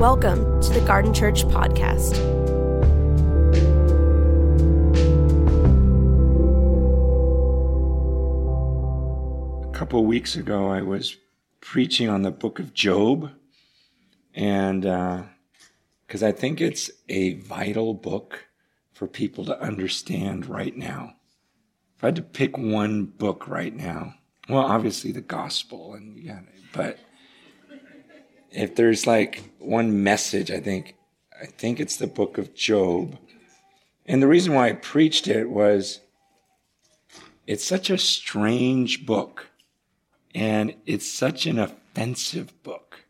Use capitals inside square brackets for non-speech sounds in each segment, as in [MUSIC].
Welcome to the Garden Church Podcast. A couple weeks ago, I was preaching on the book of Job, and because uh, I think it's a vital book for people to understand right now. If I had to pick one book right now, well, obviously the gospel, and yeah, but if there's like one message, I think, I think it's the book of Job. And the reason why I preached it was it's such a strange book and it's such an offensive book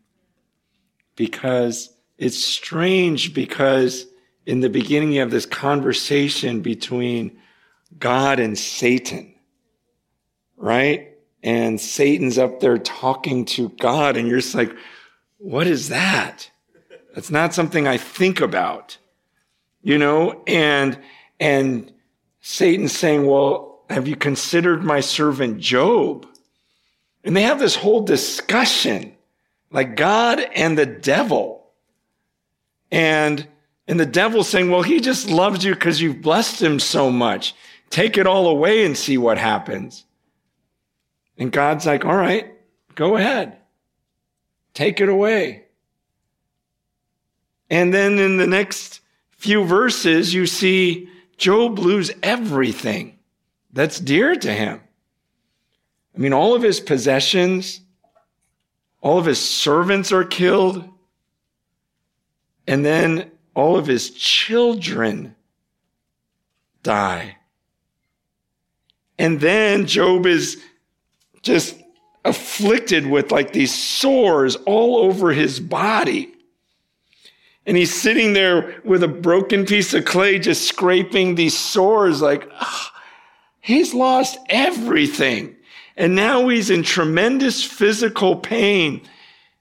because it's strange because in the beginning you have this conversation between God and Satan, right? And Satan's up there talking to God and you're just like, what is that? That's not something I think about, you know, and, and Satan's saying, well, have you considered my servant Job? And they have this whole discussion, like God and the devil. And, and the devil saying, well, he just loves you because you've blessed him so much. Take it all away and see what happens. And God's like, all right, go ahead. Take it away. And then in the next few verses, you see Job lose everything that's dear to him. I mean, all of his possessions, all of his servants are killed, and then all of his children die. And then Job is just afflicted with like these sores all over his body. And he's sitting there with a broken piece of clay, just scraping these sores, like, oh, he's lost everything. And now he's in tremendous physical pain.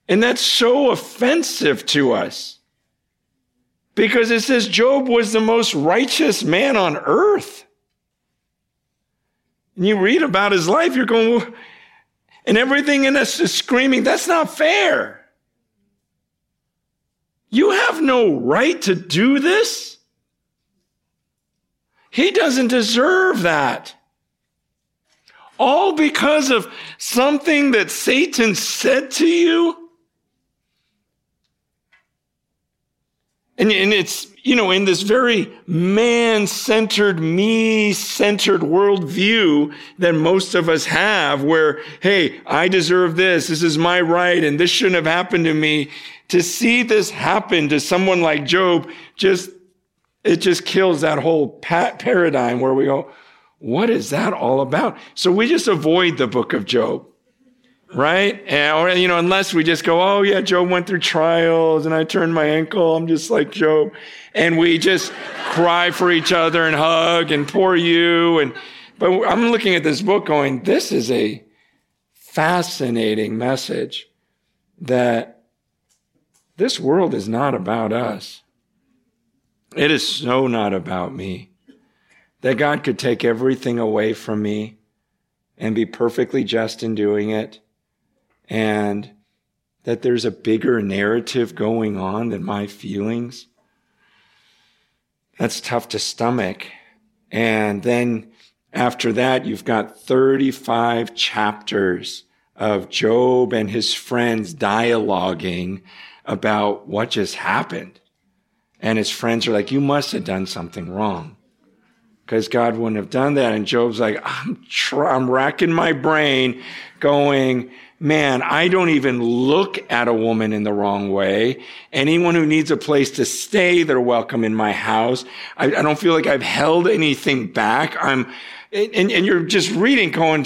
And that's so offensive to us. Because it says Job was the most righteous man on earth. And you read about his life, you're going, and everything in us is screaming, that's not fair. You have no right to do this. He doesn't deserve that. All because of something that Satan said to you. And, and it's, you know, in this very man centered, me centered worldview that most of us have, where, hey, I deserve this, this is my right, and this shouldn't have happened to me. To see this happen to someone like Job, just, it just kills that whole paradigm where we go, what is that all about? So we just avoid the book of Job right? And, or, you know, unless we just go, oh yeah, Job went through trials and I turned my ankle. I'm just like Job. And we just cry for each other and hug and poor you. And, but I'm looking at this book going, this is a fascinating message that this world is not about us. It is so not about me. That God could take everything away from me and be perfectly just in doing it and that there's a bigger narrative going on than my feelings. That's tough to stomach. And then after that, you've got 35 chapters of Job and his friends dialoguing about what just happened. And his friends are like, you must have done something wrong because God wouldn't have done that. And Job's like, I'm, try- I'm racking my brain going, man, I don't even look at a woman in the wrong way. Anyone who needs a place to stay, they're welcome in my house. I, I don't feel like I've held anything back. I'm, and, and you're just reading going,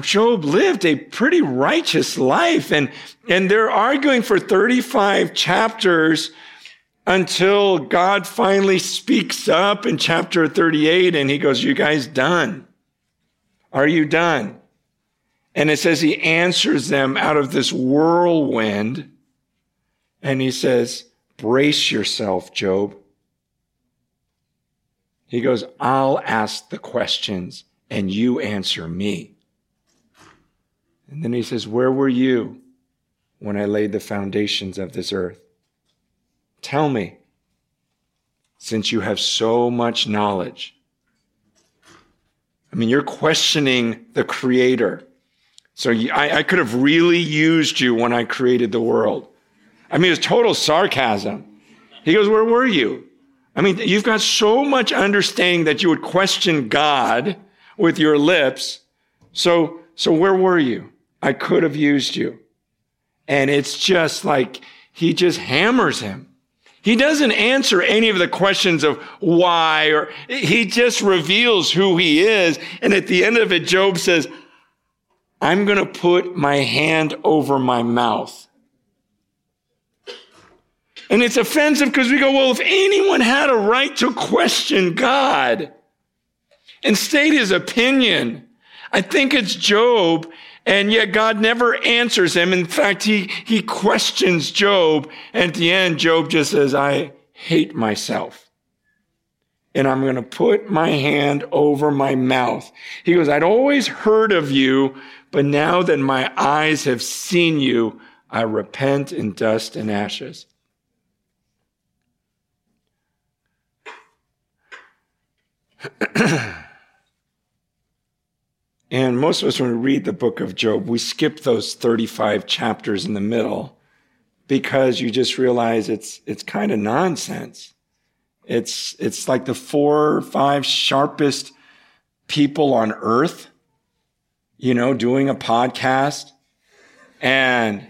Job lived a pretty righteous life and, and they're arguing for 35 chapters until God finally speaks up in chapter 38 and he goes, you guys done? Are you done? And it says he answers them out of this whirlwind. And he says, brace yourself, Job. He goes, I'll ask the questions and you answer me. And then he says, where were you when I laid the foundations of this earth? Tell me, since you have so much knowledge. I mean, you're questioning the creator. So I, I could have really used you when I created the world. I mean, it's total sarcasm. He goes, Where were you? I mean, you've got so much understanding that you would question God with your lips. So, so where were you? I could have used you. And it's just like he just hammers him. He doesn't answer any of the questions of why or he just reveals who he is. And at the end of it, Job says, I'm going to put my hand over my mouth. And it's offensive because we go, well, if anyone had a right to question God and state his opinion, I think it's Job. And yet God never answers him. In fact, he, he questions Job. And at the end, Job just says, I hate myself. And I'm going to put my hand over my mouth. He goes, I'd always heard of you, but now that my eyes have seen you, I repent in dust and ashes. [CLEARS THROAT] and most of us, when we read the book of Job, we skip those 35 chapters in the middle because you just realize it's, it's kind of nonsense. It's, it's like the four or five sharpest people on earth, you know, doing a podcast. And,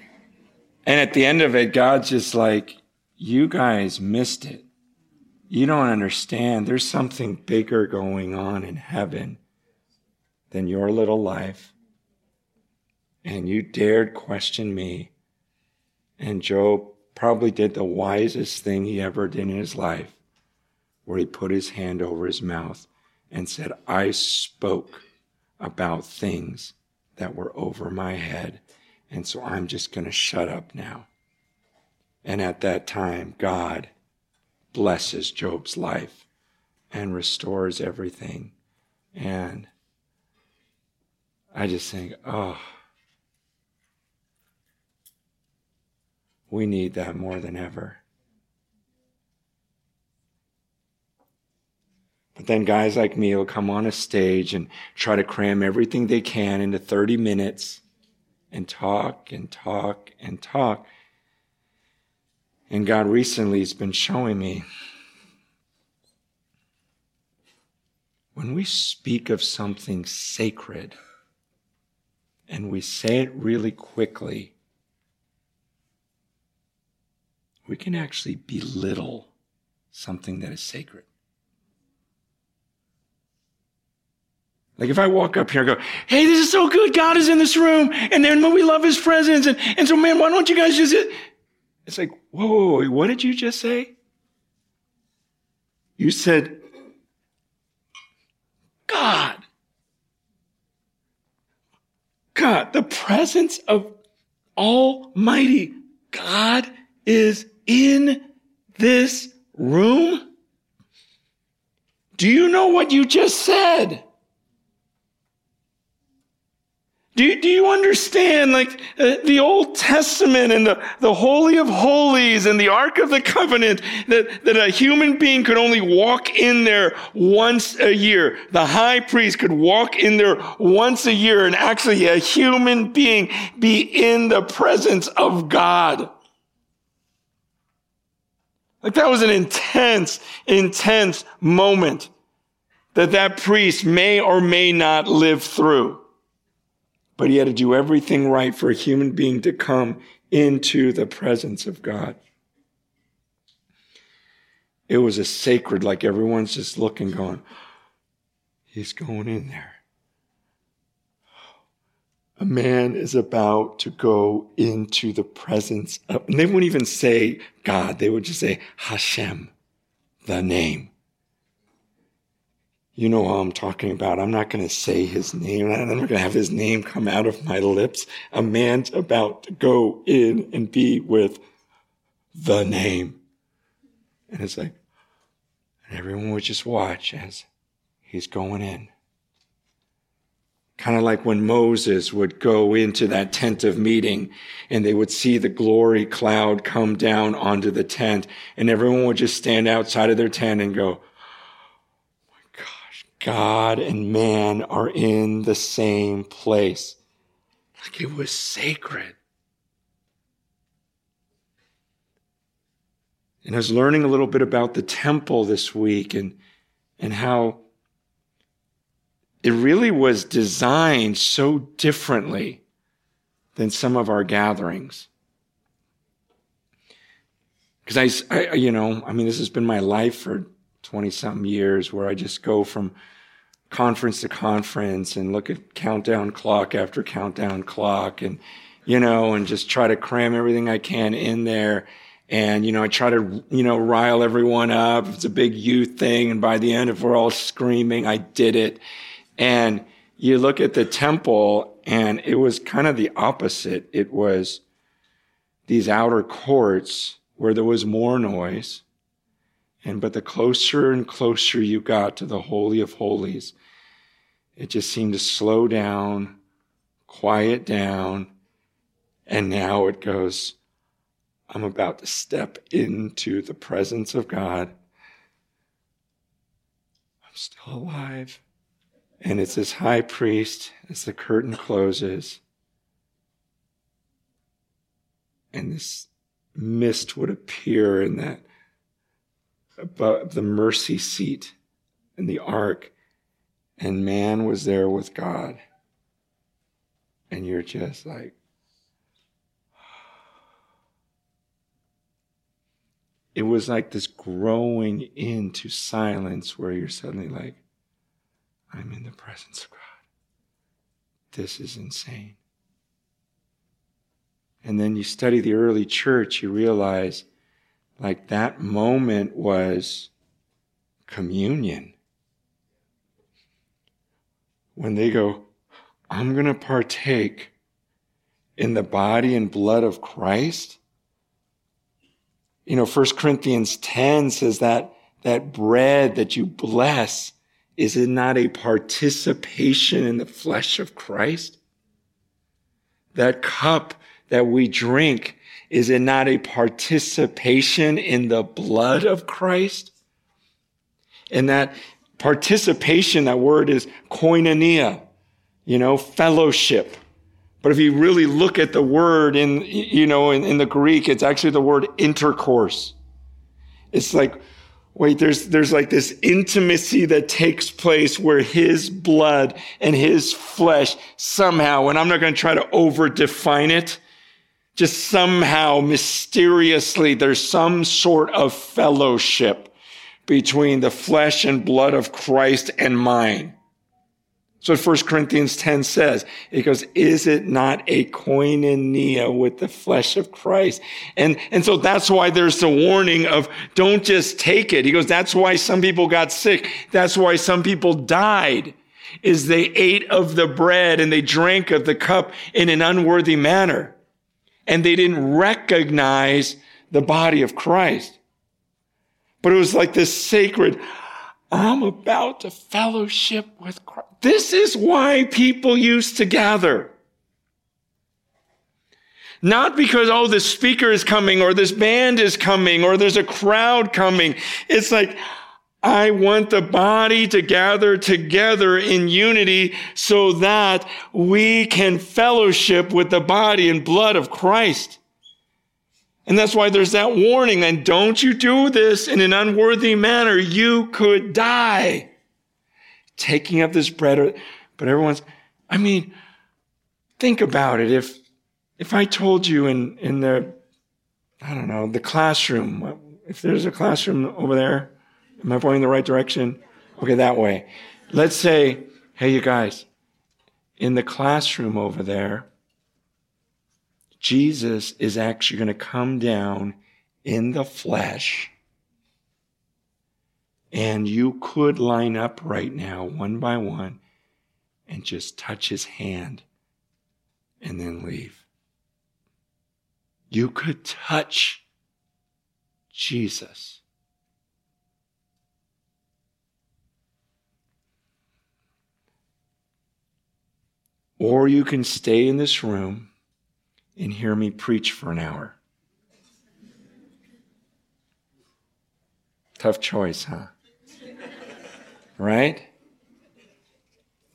and at the end of it, God's just like, you guys missed it. You don't understand. There's something bigger going on in heaven than your little life. And you dared question me. And Job probably did the wisest thing he ever did in his life, where he put his hand over his mouth and said, I spoke about things that were over my head. And so I'm just going to shut up now. And at that time, God blesses Job's life and restores everything. And I just think, oh, we need that more than ever. But then guys like me will come on a stage and try to cram everything they can into 30 minutes and talk and talk and talk. And God recently has been showing me when we speak of something sacred and we say it really quickly, we can actually belittle something that is sacred. Like if I walk up here and go, hey, this is so good. God is in this room. And then we love his presence. And, and so, man, why don't you guys just, it's like, whoa, whoa, whoa, what did you just say? You said, God. The presence of Almighty God is in this room? Do you know what you just said? Do you, do you understand like uh, the Old Testament and the, the Holy of Holies and the Ark of the Covenant that, that a human being could only walk in there once a year. The high priest could walk in there once a year and actually a human being be in the presence of God. Like that was an intense, intense moment that that priest may or may not live through but he had to do everything right for a human being to come into the presence of God. It was a sacred, like everyone's just looking, going, he's going in there. A man is about to go into the presence of, and they wouldn't even say God, they would just say Hashem, the name. You know who I'm talking about. I'm not going to say his name. I'm not going to have his name come out of my lips. A man's about to go in and be with the name. And it's like, and everyone would just watch as he's going in. Kind of like when Moses would go into that tent of meeting and they would see the glory cloud come down onto the tent and everyone would just stand outside of their tent and go, God and man are in the same place. Like it was sacred. And I was learning a little bit about the temple this week and, and how it really was designed so differently than some of our gatherings. Because I, I, you know, I mean, this has been my life for 20 something years where I just go from conference to conference and look at countdown clock after countdown clock and, you know, and just try to cram everything I can in there. And, you know, I try to, you know, rile everyone up. It's a big youth thing. And by the end, if we're all screaming, I did it. And you look at the temple and it was kind of the opposite. It was these outer courts where there was more noise. And, but the closer and closer you got to the Holy of Holies, it just seemed to slow down, quiet down. And now it goes, I'm about to step into the presence of God. I'm still alive. And it's this high priest as the curtain closes. And this mist would appear in that above the mercy seat in the ark. And man was there with God. And you're just like, it was like this growing into silence where you're suddenly like, I'm in the presence of God. This is insane. And then you study the early church, you realize like that moment was communion. When they go, I'm going to partake in the body and blood of Christ. You know, 1 Corinthians 10 says that that bread that you bless is it not a participation in the flesh of Christ? That cup that we drink, is it not a participation in the blood of Christ? And that participation, that word is koinonia, you know, fellowship. But if you really look at the word in, you know, in, in the Greek, it's actually the word intercourse. It's like wait, there's, there's like this intimacy that takes place where his blood and his flesh somehow, and I'm not going to try to over define it, just somehow mysteriously, there's some sort of fellowship between the flesh and blood of Christ and mine. So 1 Corinthians 10 says, it goes, is it not a koinonia with the flesh of Christ? And, and so that's why there's the warning of don't just take it. He goes, that's why some people got sick. That's why some people died is they ate of the bread and they drank of the cup in an unworthy manner. And they didn't recognize the body of Christ. But it was like this sacred, I'm about to fellowship with Christ. This is why people used to gather. Not because, oh, this speaker is coming or this band is coming or there's a crowd coming. It's like, I want the body to gather together in unity so that we can fellowship with the body and blood of Christ. And that's why there's that warning. And don't you do this in an unworthy manner. You could die. Taking up this bread. But everyone's, I mean, think about it. If, if I told you in, in the, I don't know, the classroom, if there's a classroom over there, am I pointing the right direction? Okay, that way. Let's say, hey, you guys, in the classroom over there, Jesus is actually going to come down in the flesh. And you could line up right now, one by one, and just touch his hand and then leave. You could touch Jesus. or you can stay in this room and hear me preach for an hour. Tough choice, huh? Right?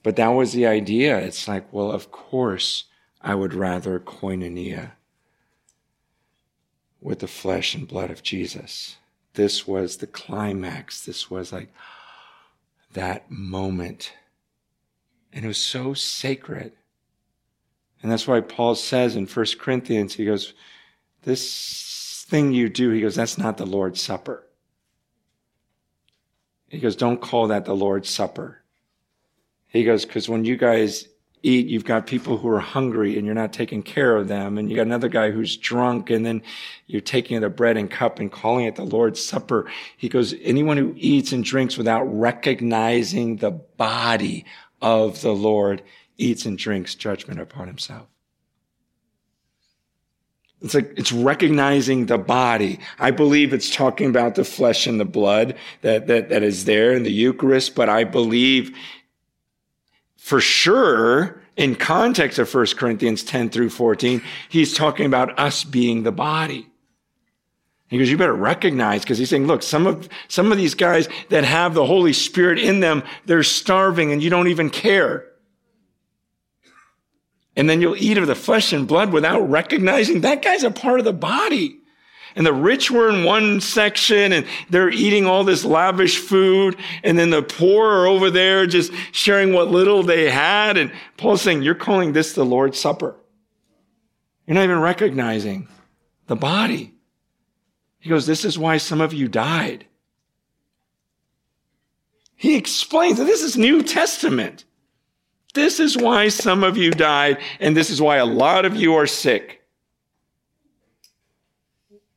But that was the idea. It's like, well, of course, I would rather koinonia with the flesh and blood of Jesus. This was the climax. This was like that moment. And it was so sacred. And that's why Paul says in 1 Corinthians, he goes, This thing you do, he goes, that's not the Lord's Supper. He goes, Don't call that the Lord's Supper. He goes, Because when you guys eat, you've got people who are hungry and you're not taking care of them. And you got another guy who's drunk and then you're taking the bread and cup and calling it the Lord's Supper. He goes, anyone who eats and drinks without recognizing the body of the Lord eats and drinks judgment upon himself. It's like, it's recognizing the body. I believe it's talking about the flesh and the blood that, that, that is there in the Eucharist, but I believe for sure in context of 1 Corinthians 10 through 14, he's talking about us being the body. He goes, you better recognize, because he's saying, look, some of, some of these guys that have the Holy Spirit in them, they're starving and you don't even care and then you'll eat of the flesh and blood without recognizing that guy's a part of the body. And the rich were in one section and they're eating all this lavish food. And then the poor are over there just sharing what little they had. And Paul's saying, you're calling this the Lord's Supper. You're not even recognizing the body. He goes, this is why some of you died. He explains that this is New Testament. This is why some of you died, and this is why a lot of you are sick.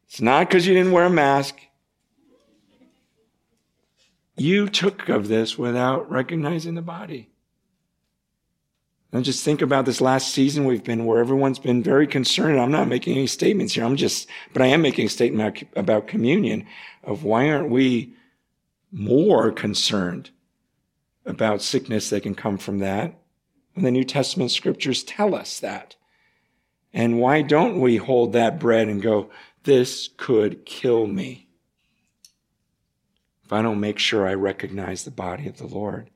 It's not because you didn't wear a mask. You took of this without recognizing the body. And just think about this last season we've been where everyone's been very concerned. I'm not making any statements here. I'm just, but I am making a statement about communion of why aren't we more concerned about sickness that can come from that and the New Testament scriptures tell us that. And why don't we hold that bread and go, this could kill me if I don't make sure I recognize the body of the Lord?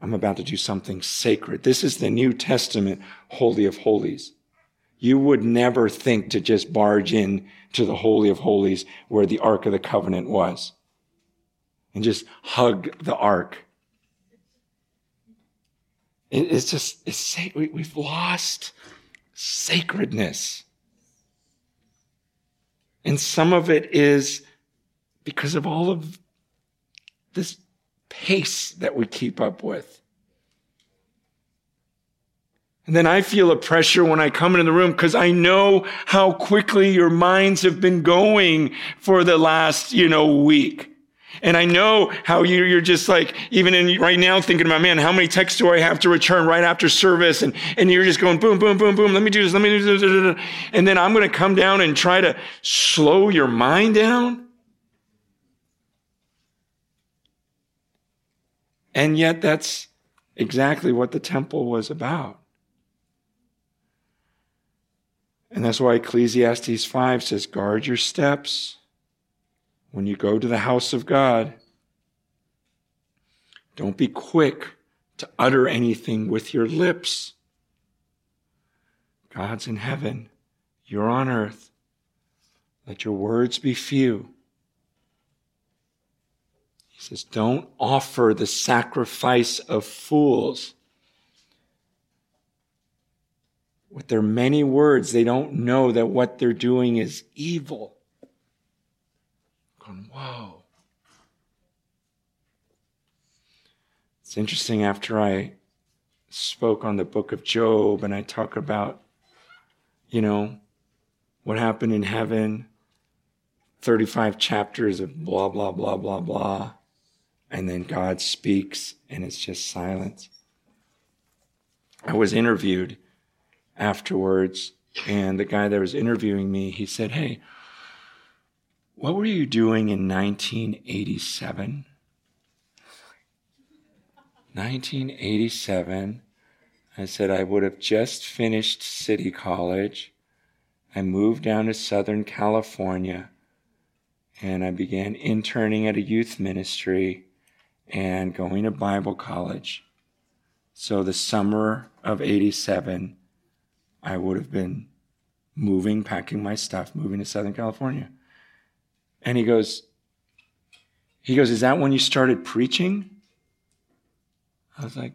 I'm about to do something sacred. This is the New Testament Holy of Holies. You would never think to just barge in to the Holy of Holies where the Ark of the Covenant was and just hug the Ark it's just, it's, we've lost sacredness. And some of it is because of all of this pace that we keep up with. And then I feel a pressure when I come into the room because I know how quickly your minds have been going for the last, you know, week. And I know how you're just like, even in right now thinking about, man, how many texts do I have to return right after service? And, and you're just going boom, boom, boom, boom. Let me do this. Let me do this. And then I'm going to come down and try to slow your mind down. And yet that's exactly what the temple was about. And that's why Ecclesiastes 5 says, guard your steps when you go to the house of God, don't be quick to utter anything with your lips. God's in heaven, you're on earth. Let your words be few. He says, don't offer the sacrifice of fools. With their many words, they don't know that what they're doing is evil going, whoa. It's interesting after I spoke on the book of Job and I talk about, you know, what happened in heaven, 35 chapters of blah, blah, blah, blah, blah. And then God speaks and it's just silence. I was interviewed afterwards and the guy that was interviewing me, he said, Hey, what were you doing in 1987? 1987. I said, I would have just finished City College. I moved down to Southern California and I began interning at a youth ministry and going to Bible college. So the summer of 87, I would have been moving, packing my stuff, moving to Southern California. And he goes, he goes, Is that when you started preaching? I was like,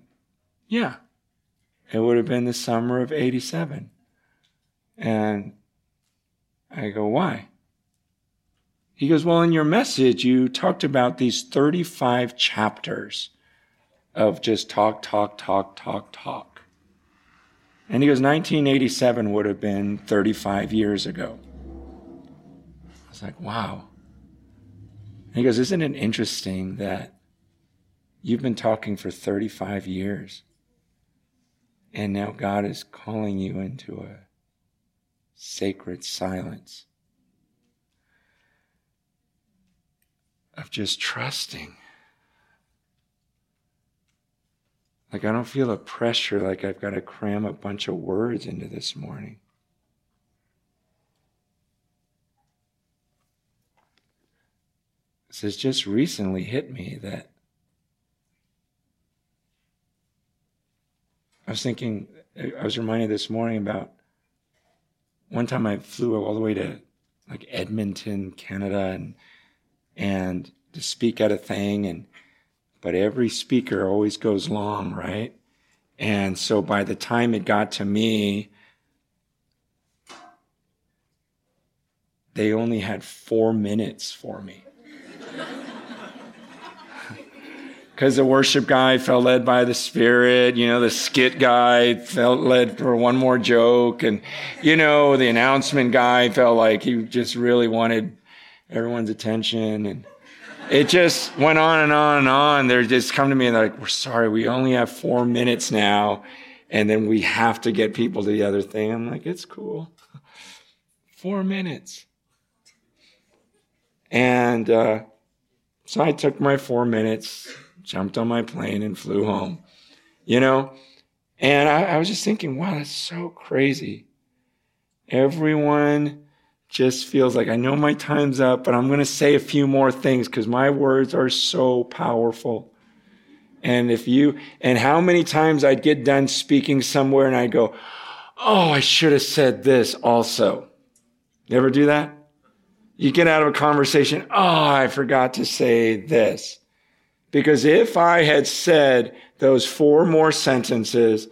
Yeah. It would have been the summer of 87. And I go, Why? He goes, Well, in your message, you talked about these 35 chapters of just talk, talk, talk, talk, talk. And he goes, 1987 would have been 35 years ago. I was like, Wow. And he goes, Isn't it interesting that you've been talking for 35 years and now God is calling you into a sacred silence of just trusting? Like, I don't feel a pressure like I've got to cram a bunch of words into this morning. Has just recently hit me that I was thinking, I was reminded this morning about one time I flew all the way to like Edmonton, Canada, and and to speak at a thing, and but every speaker always goes long, right? And so by the time it got to me, they only had four minutes for me because the worship guy felt led by the Spirit. You know, the skit guy felt led for one more joke. And, you know, the announcement guy felt like he just really wanted everyone's attention. And it just went on and on and on. They're just come to me and they're like, we're sorry, we only have four minutes now. And then we have to get people to the other thing. I'm like, it's cool. [LAUGHS] Four minutes. And, uh, so I took my four minutes, jumped on my plane and flew home, you know? And I, I was just thinking, wow, that's so crazy. Everyone just feels like I know my time's up, but I'm going to say a few more things because my words are so powerful. And if you, and how many times I'd get done speaking somewhere and I'd go, Oh, I should have said this also. You ever do that? You get out of a conversation, Oh, I forgot to say this. Because if I had said those four more sentences,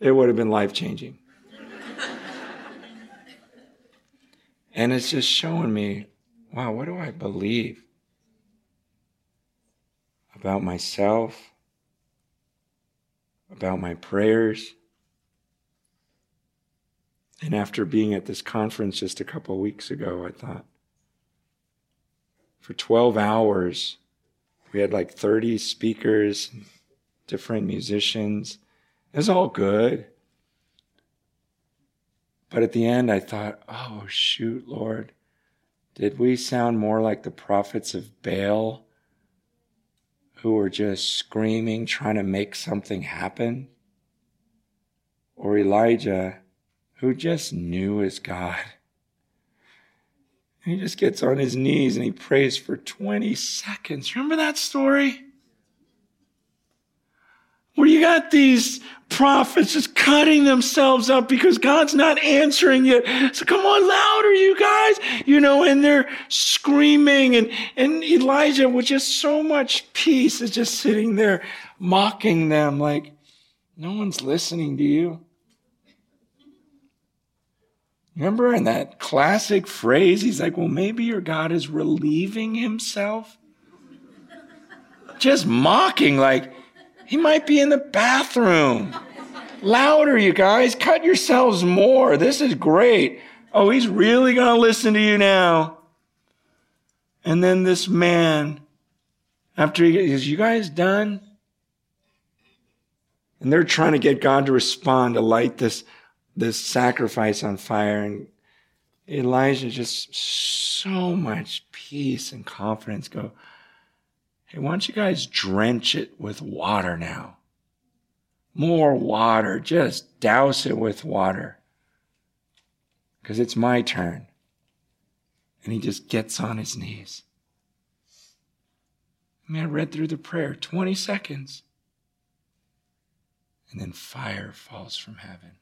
it would have been life changing. [LAUGHS] and it's just showing me wow, what do I believe about myself, about my prayers? And after being at this conference just a couple of weeks ago, I thought, for 12 hours, we had like 30 speakers, different musicians. It was all good. But at the end, I thought, oh, shoot, Lord, did we sound more like the prophets of Baal who were just screaming, trying to make something happen? Or Elijah who just knew his God? And he just gets on his knees and he prays for 20 seconds. Remember that story? Where you got these prophets just cutting themselves up because God's not answering yet. So come on, louder, you guys. You know, and they're screaming and, and Elijah with just so much peace is just sitting there mocking them like, no one's listening to you. Remember in that classic phrase, he's like, well, maybe your God is relieving himself. Just mocking, like, he might be in the bathroom. Louder, you guys. Cut yourselves more. This is great. Oh, he's really going to listen to you now. And then this man, after he is, you guys done? And they're trying to get God to respond, to light this this sacrifice on fire. And Elijah just so much peace and confidence go, Hey, why don't you guys drench it with water now? More water. Just douse it with water. Because it's my turn. And he just gets on his knees. I mean, I read through the prayer 20 seconds. And then fire falls from heaven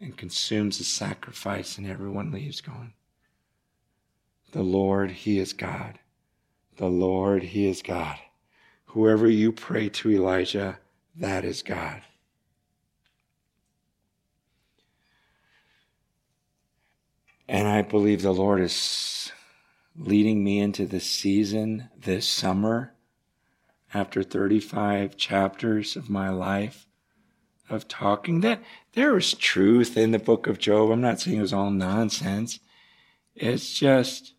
and consumes the sacrifice, and everyone leaves going, The Lord, He is God. The Lord, He is God. Whoever you pray to, Elijah, that is God. And I believe the Lord is leading me into the season this summer after 35 chapters of my life of talking that there is truth in the book of Job. I'm not saying it was all nonsense. It's just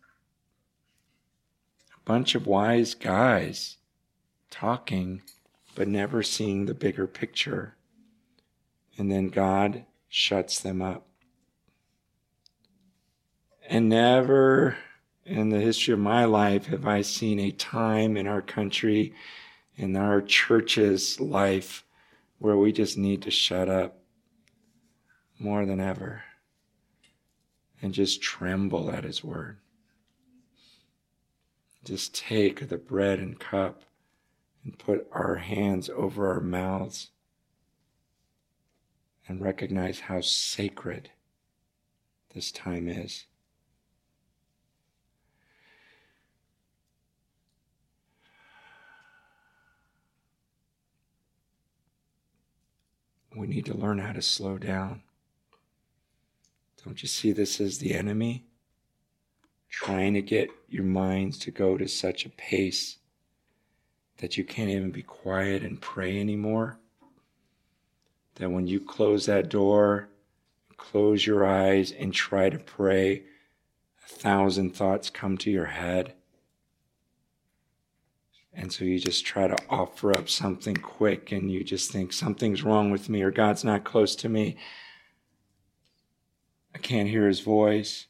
a bunch of wise guys talking, but never seeing the bigger picture. And then God shuts them up. And never in the history of my life have I seen a time in our country, in our church's life, where we just need to shut up more than ever and just tremble at his word. Just take the bread and cup and put our hands over our mouths and recognize how sacred this time is. We need to learn how to slow down. Don't you see this as the enemy? Trying to get your minds to go to such a pace that you can't even be quiet and pray anymore. That when you close that door, close your eyes and try to pray, a thousand thoughts come to your head and so you just try to offer up something quick and you just think something's wrong with me or God's not close to me. I can't hear his voice.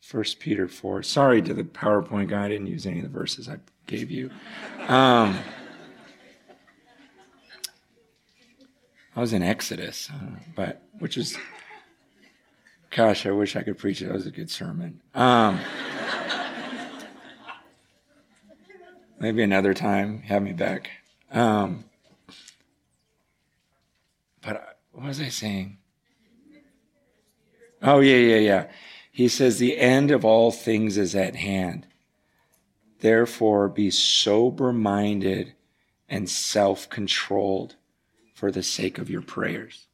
First Peter 4. Sorry to the PowerPoint guy, I didn't use any of the verses I gave you. Um, I was in Exodus, uh, but which is Gosh, I wish I could preach it. That was a good sermon. Um, maybe another time, have me back. Um, but what was I saying? Oh, yeah, yeah, yeah. He says, The end of all things is at hand. Therefore, be sober minded and self controlled for the sake of your prayers.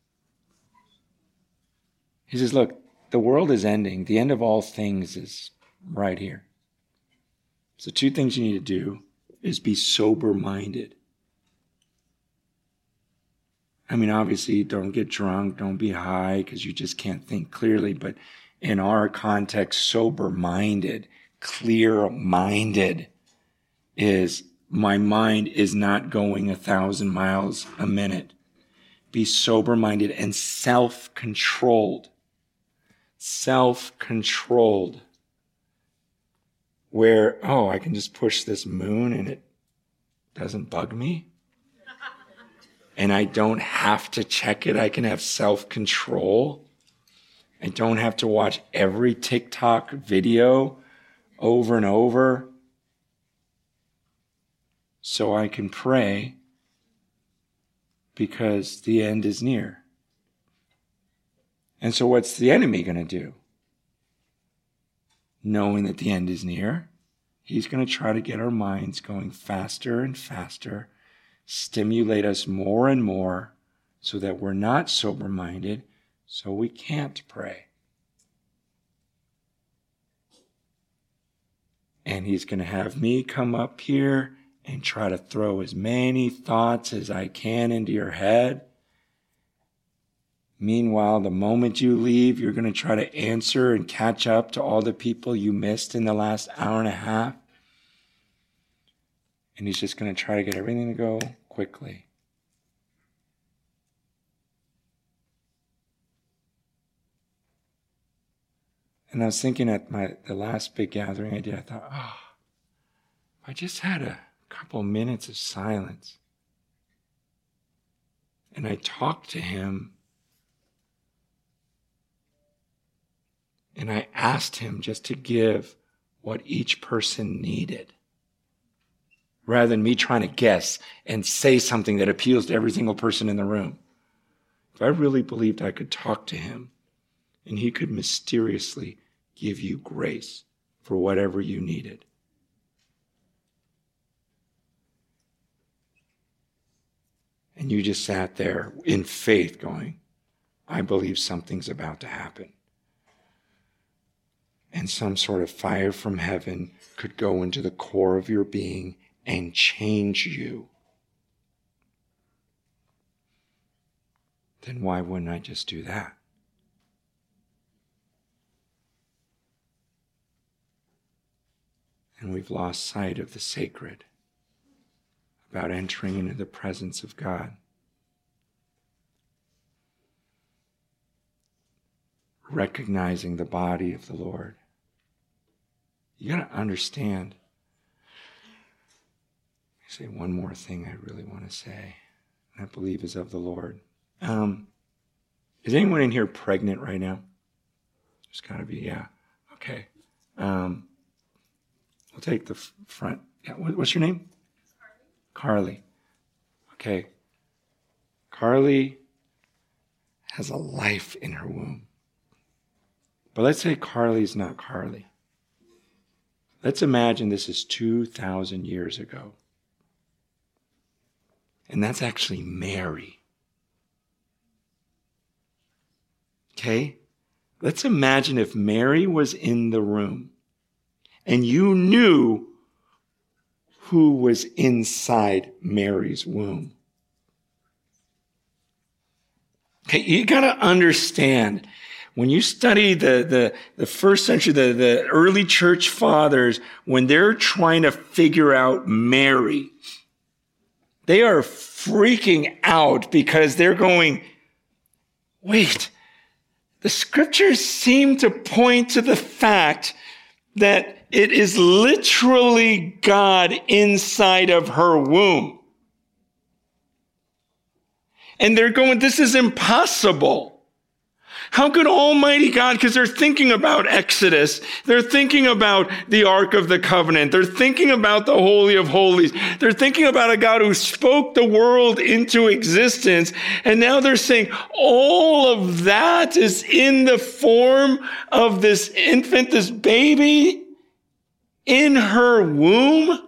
He says, Look, the world is ending. The end of all things is right here. So, two things you need to do is be sober minded. I mean, obviously, don't get drunk, don't be high because you just can't think clearly. But in our context, sober minded, clear minded is my mind is not going a thousand miles a minute. Be sober minded and self controlled self controlled, where, oh, I can just push this moon and it doesn't bug me. And I don't have to check it. I can have self control. I don't have to watch every TikTok video over and over. So I can pray because the end is near. And so, what's the enemy going to do? Knowing that the end is near, he's going to try to get our minds going faster and faster, stimulate us more and more so that we're not sober minded, so we can't pray. And he's going to have me come up here and try to throw as many thoughts as I can into your head Meanwhile, the moment you leave, you're going to try to answer and catch up to all the people you missed in the last hour and a half. And he's just going to try to get everything to go quickly. And I was thinking at my the last big gathering I did, I thought, oh, I just had a couple minutes of silence. And I talked to him. And I asked him just to give what each person needed. Rather than me trying to guess and say something that appeals to every single person in the room. If I really believed I could talk to him and he could mysteriously give you grace for whatever you needed. And you just sat there in faith going, I believe something's about to happen. And some sort of fire from heaven could go into the core of your being and change you. Then why wouldn't I just do that? And we've lost sight of the sacred about entering into the presence of God. Recognizing the body of the Lord. You got to understand. I say one more thing I really want to say, I believe is of the Lord. Um, is anyone in here pregnant right now? There's got to be, yeah. Okay. Um, we'll take the front. Yeah, what's your name? Carly. Carly. Okay. Carly has a life in her womb. But let's say Carly's not Carly. Let's imagine this is 2,000 years ago. And that's actually Mary. Okay? Let's imagine if Mary was in the room and you knew who was inside Mary's womb. Okay, you gotta understand when you study the, the, the first century, the, the early church fathers, when they're trying to figure out Mary, they are freaking out because they're going, wait, the scriptures seem to point to the fact that it is literally God inside of her womb. And they're going, this is impossible. How could Almighty God, because they're thinking about Exodus, they're thinking about the Ark of the Covenant, they're thinking about the Holy of Holies, they're thinking about a God who spoke the world into existence, and now they're saying all of that is in the form of this infant, this baby? in her womb.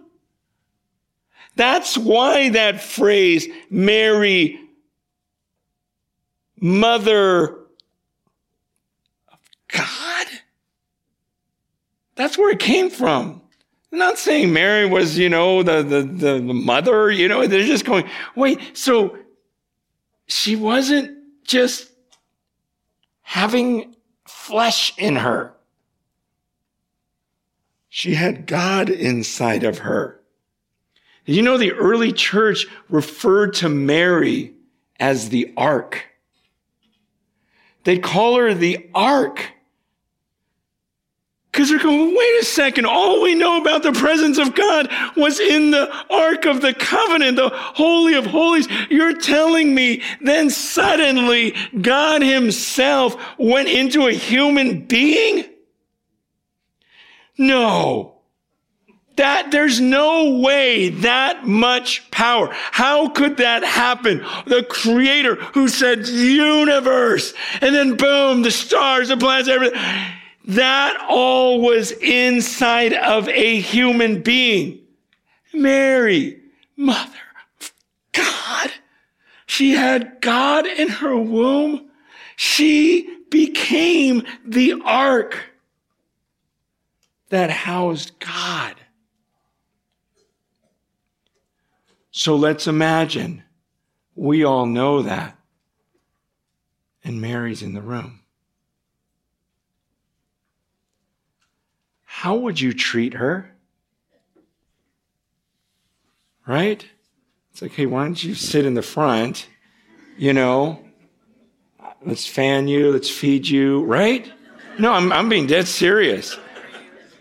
That's why that phrase, Mary, mother God, that's where it came from. I'm not saying Mary was, you know, the, the, the, the mother, you know, they're just going, wait, so she wasn't just having flesh in her. She had God inside of her. You know, the early church referred to Mary as the ark. They call her the ark. Because they're going, wait a second, all we know about the presence of God was in the Ark of the Covenant, the Holy of Holies. You're telling me then suddenly God Himself went into a human being? No. That there's no way that much power. How could that happen? The creator who said universe and then boom, the stars, the planets, everything. That all was inside of a human being. Mary, mother of God. She had God in her womb. She became the ark that housed God. So let's imagine we all know that. And Mary's in the room. How would you treat her? Right? It's like, hey, why don't you sit in the front? You know, let's fan you, let's feed you, right? No, I'm, I'm being dead serious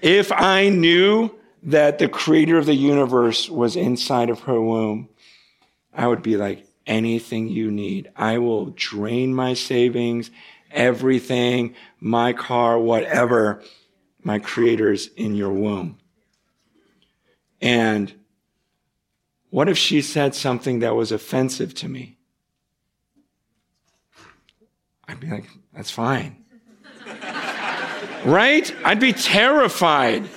if I knew that the creator of the universe was inside of her womb, I would be like, anything you need. I will drain my savings, everything, my car, whatever. My creator's in your womb. And what if she said something that was offensive to me? I'd be like, that's fine. right? I'd be terrified.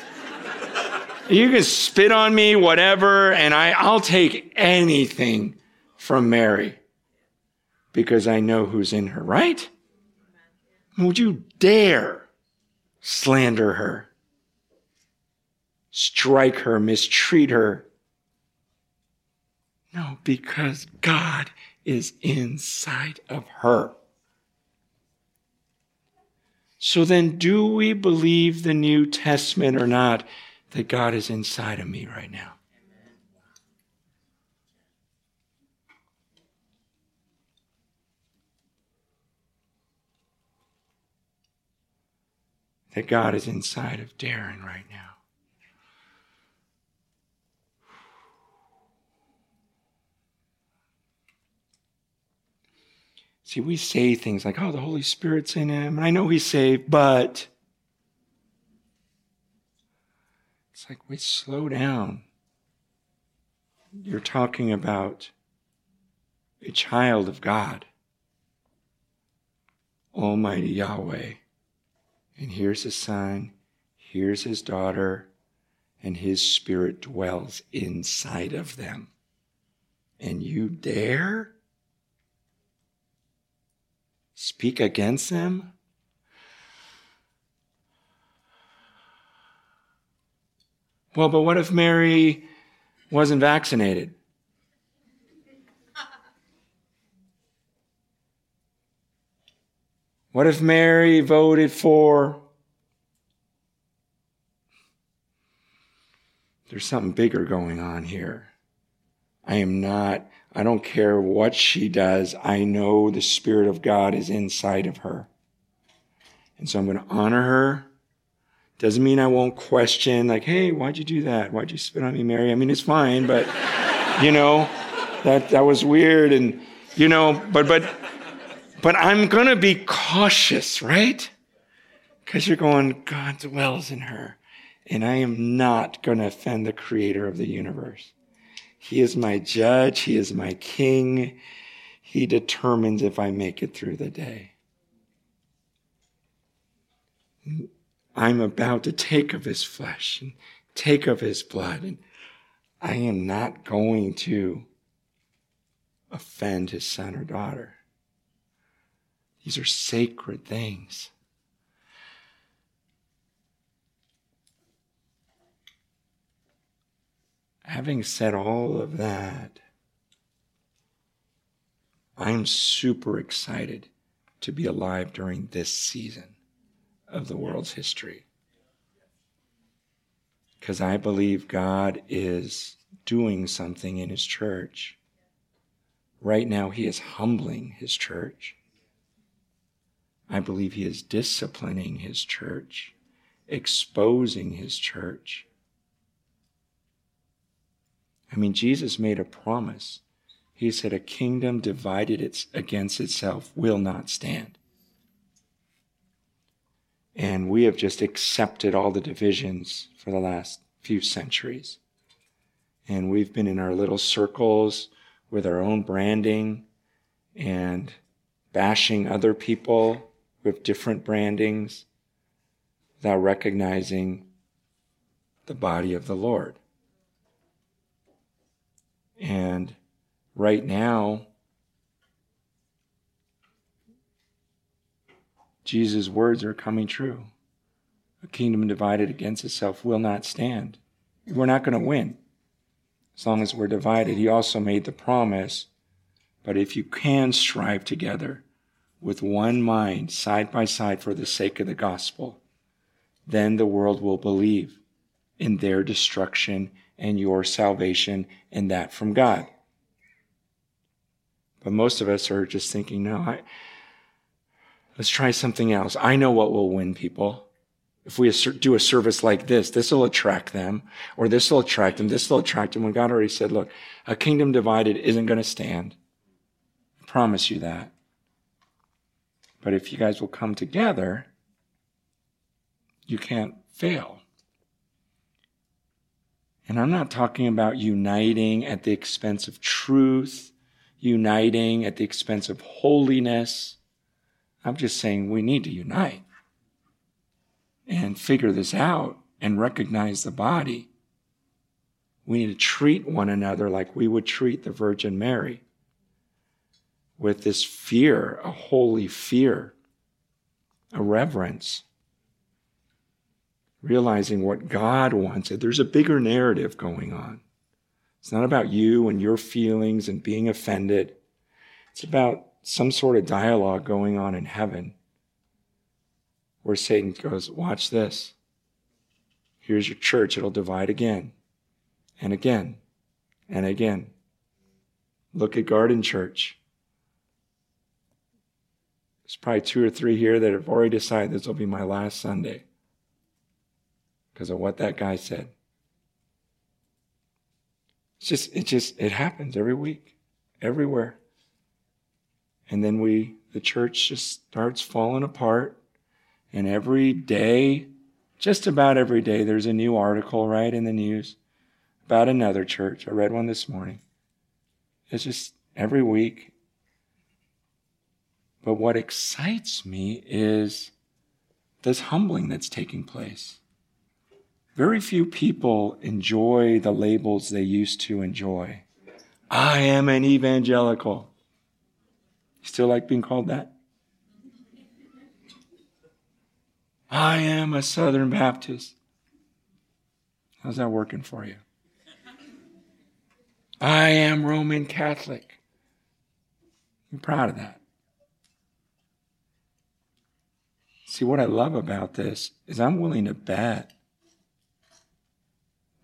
You can spit on me, whatever, and I, I'll take anything from Mary because I know who's in her, right? Would you dare slander her, strike her, mistreat her? No, because God is inside of her. So then, do we believe the New Testament or not that God is inside of me right now? That God is inside of Darren right now. See, we say things like, oh, the Holy Spirit's in him, and I know he's saved, but it's like, wait, slow down. You're talking about a child of God, Almighty Yahweh. And here's his son, here's his daughter, and his spirit dwells inside of them. And you dare? speak against them? Well, but what if Mary wasn't vaccinated? What if Mary voted for? There's something bigger going on here. I am not I don't care what she does. I know the Spirit of God is inside of her. And so I'm going to honor her. Doesn't mean I won't question, like, hey, why'd you do that? Why'd you spit on me, Mary? I mean, it's fine, but, you know, that, that was weird. And, you know, but, but, but I'm going to be cautious, right? Because you're going, God dwells in her. And I am not going to offend the creator of the universe. He is my judge. He is my king. He determines if I make it through the day. I'm about to take of his flesh and take of his blood, and I am not going to offend his son or daughter. These are sacred things. having said all of that, I'm super excited to be alive during this season of the world's history. Because I believe God is doing something in His church. Right now, He is humbling His church. I believe He is disciplining His church, exposing His church I mean, Jesus made a promise. He said, A kingdom divided its, against itself will not stand. And we have just accepted all the divisions for the last few centuries. And we've been in our little circles with our own branding and bashing other people with different brandings without recognizing the body of the Lord. And right now, Jesus' words are coming true. A kingdom divided against itself will not stand. We're not going to win as long as we're divided. He also made the promise, but if you can strive together with one mind, side by side, for the sake of the gospel, then the world will believe in their destruction and your salvation and that from God. But most of us are just thinking, no, I, let's try something else. I know what will win people. If we do a service like this, this will attract them, or this will attract them, this will attract them. When God already said, look, a kingdom divided isn't going to stand. I promise you that. But if you guys will come together, you can't fail. And I'm not talking about uniting at the expense of truth, uniting at the expense of holiness. I'm just saying we need to unite and figure this out and recognize the body. We need to treat one another like we would treat the Virgin Mary with this fear, a holy fear, a reverence, realizing what God wants. There's a bigger narrative going on. It's not about you and your feelings and being offended. It's about some sort of dialogue going on in heaven where Satan goes, Watch this. Here's your church. It'll divide again and again and again. Look at Garden Church. There's probably two or three here that have already decided this will be my last Sunday because of what that guy said. It's just, it just, it happens every week, everywhere. And then we, the church just starts falling apart and every day, just about every day, there's a new article, right, in the news about another church. I read one this morning. It's just every week. But what excites me is this humbling that's taking place. Very few people enjoy the labels they used to enjoy. I am an evangelical. Still like being called that? I am a Southern Baptist. How's that working for you? I am Roman Catholic. I'm proud of that. See, what I love about this is I'm willing to bet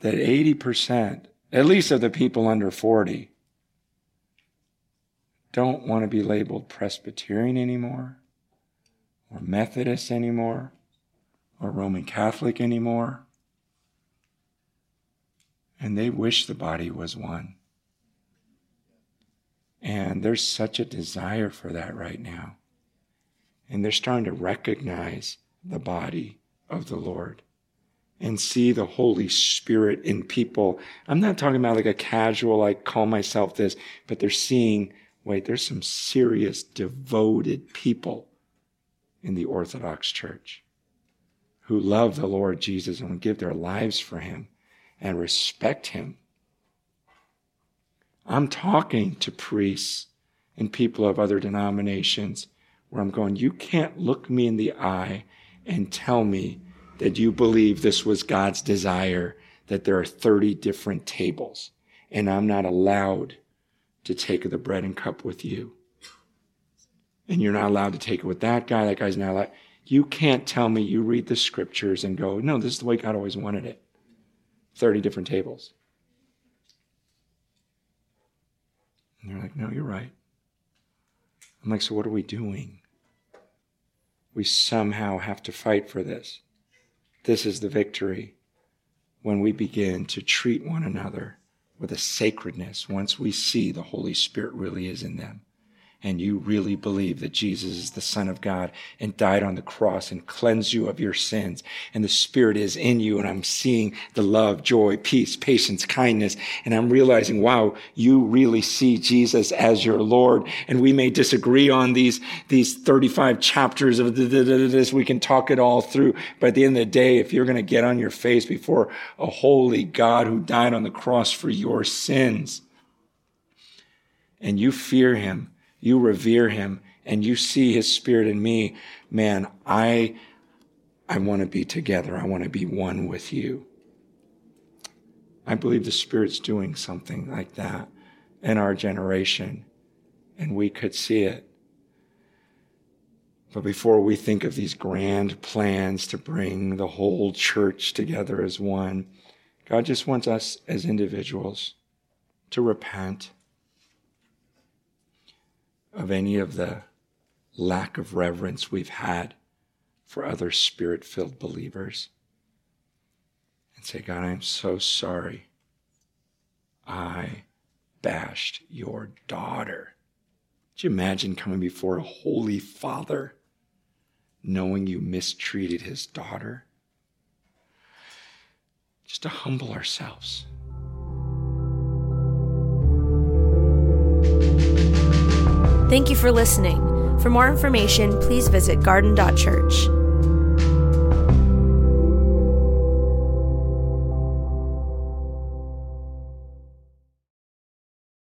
that 80%, at least of the people under 40, don't want to be labeled Presbyterian anymore or Methodist anymore or Roman Catholic anymore. And they wish the body was one. And there's such a desire for that right now. And they're starting to recognize the body of the Lord and see the Holy Spirit in people. I'm not talking about like a casual, like call myself this, but they're seeing, wait, there's some serious devoted people in the Orthodox Church who love the Lord Jesus and give their lives for him and respect him. I'm talking to priests and people of other denominations where I'm going, you can't look me in the eye and tell me that you believe this was God's desire, that there are 30 different tables and I'm not allowed to take the bread and cup with you. And you're not allowed to take it with that guy. That guy's not allowed. You can't tell me you read the scriptures and go, no, this is the way God always wanted it. 30 different tables. And they're like, no, you're right. I'm like, so what are we doing? We somehow have to fight for this. This is the victory when we begin to treat one another with a sacredness once we see the Holy Spirit really is in them and you really believe that Jesus is the Son of God and died on the cross and cleansed you of your sins, and the Spirit is in you, and I'm seeing the love, joy, peace, patience, kindness, and I'm realizing, wow, you really see Jesus as your Lord. And we may disagree on these, these 35 chapters of this. We can talk it all through. But at the end of the day, if you're going to get on your face before a holy God who died on the cross for your sins, and you fear him, you revere him and you see his spirit in me, man, I, I want to be together. I want to be one with you. I believe the Spirit's doing something like that in our generation, and we could see it. But before we think of these grand plans to bring the whole church together as one, God just wants us as individuals to repent of any of the lack of reverence we've had for other spirit filled believers and say, God, I'm so sorry. I bashed your daughter. Could you imagine coming before a holy father knowing you mistreated his daughter? Just to humble ourselves. Thank you for listening. For more information, please visit garden.church.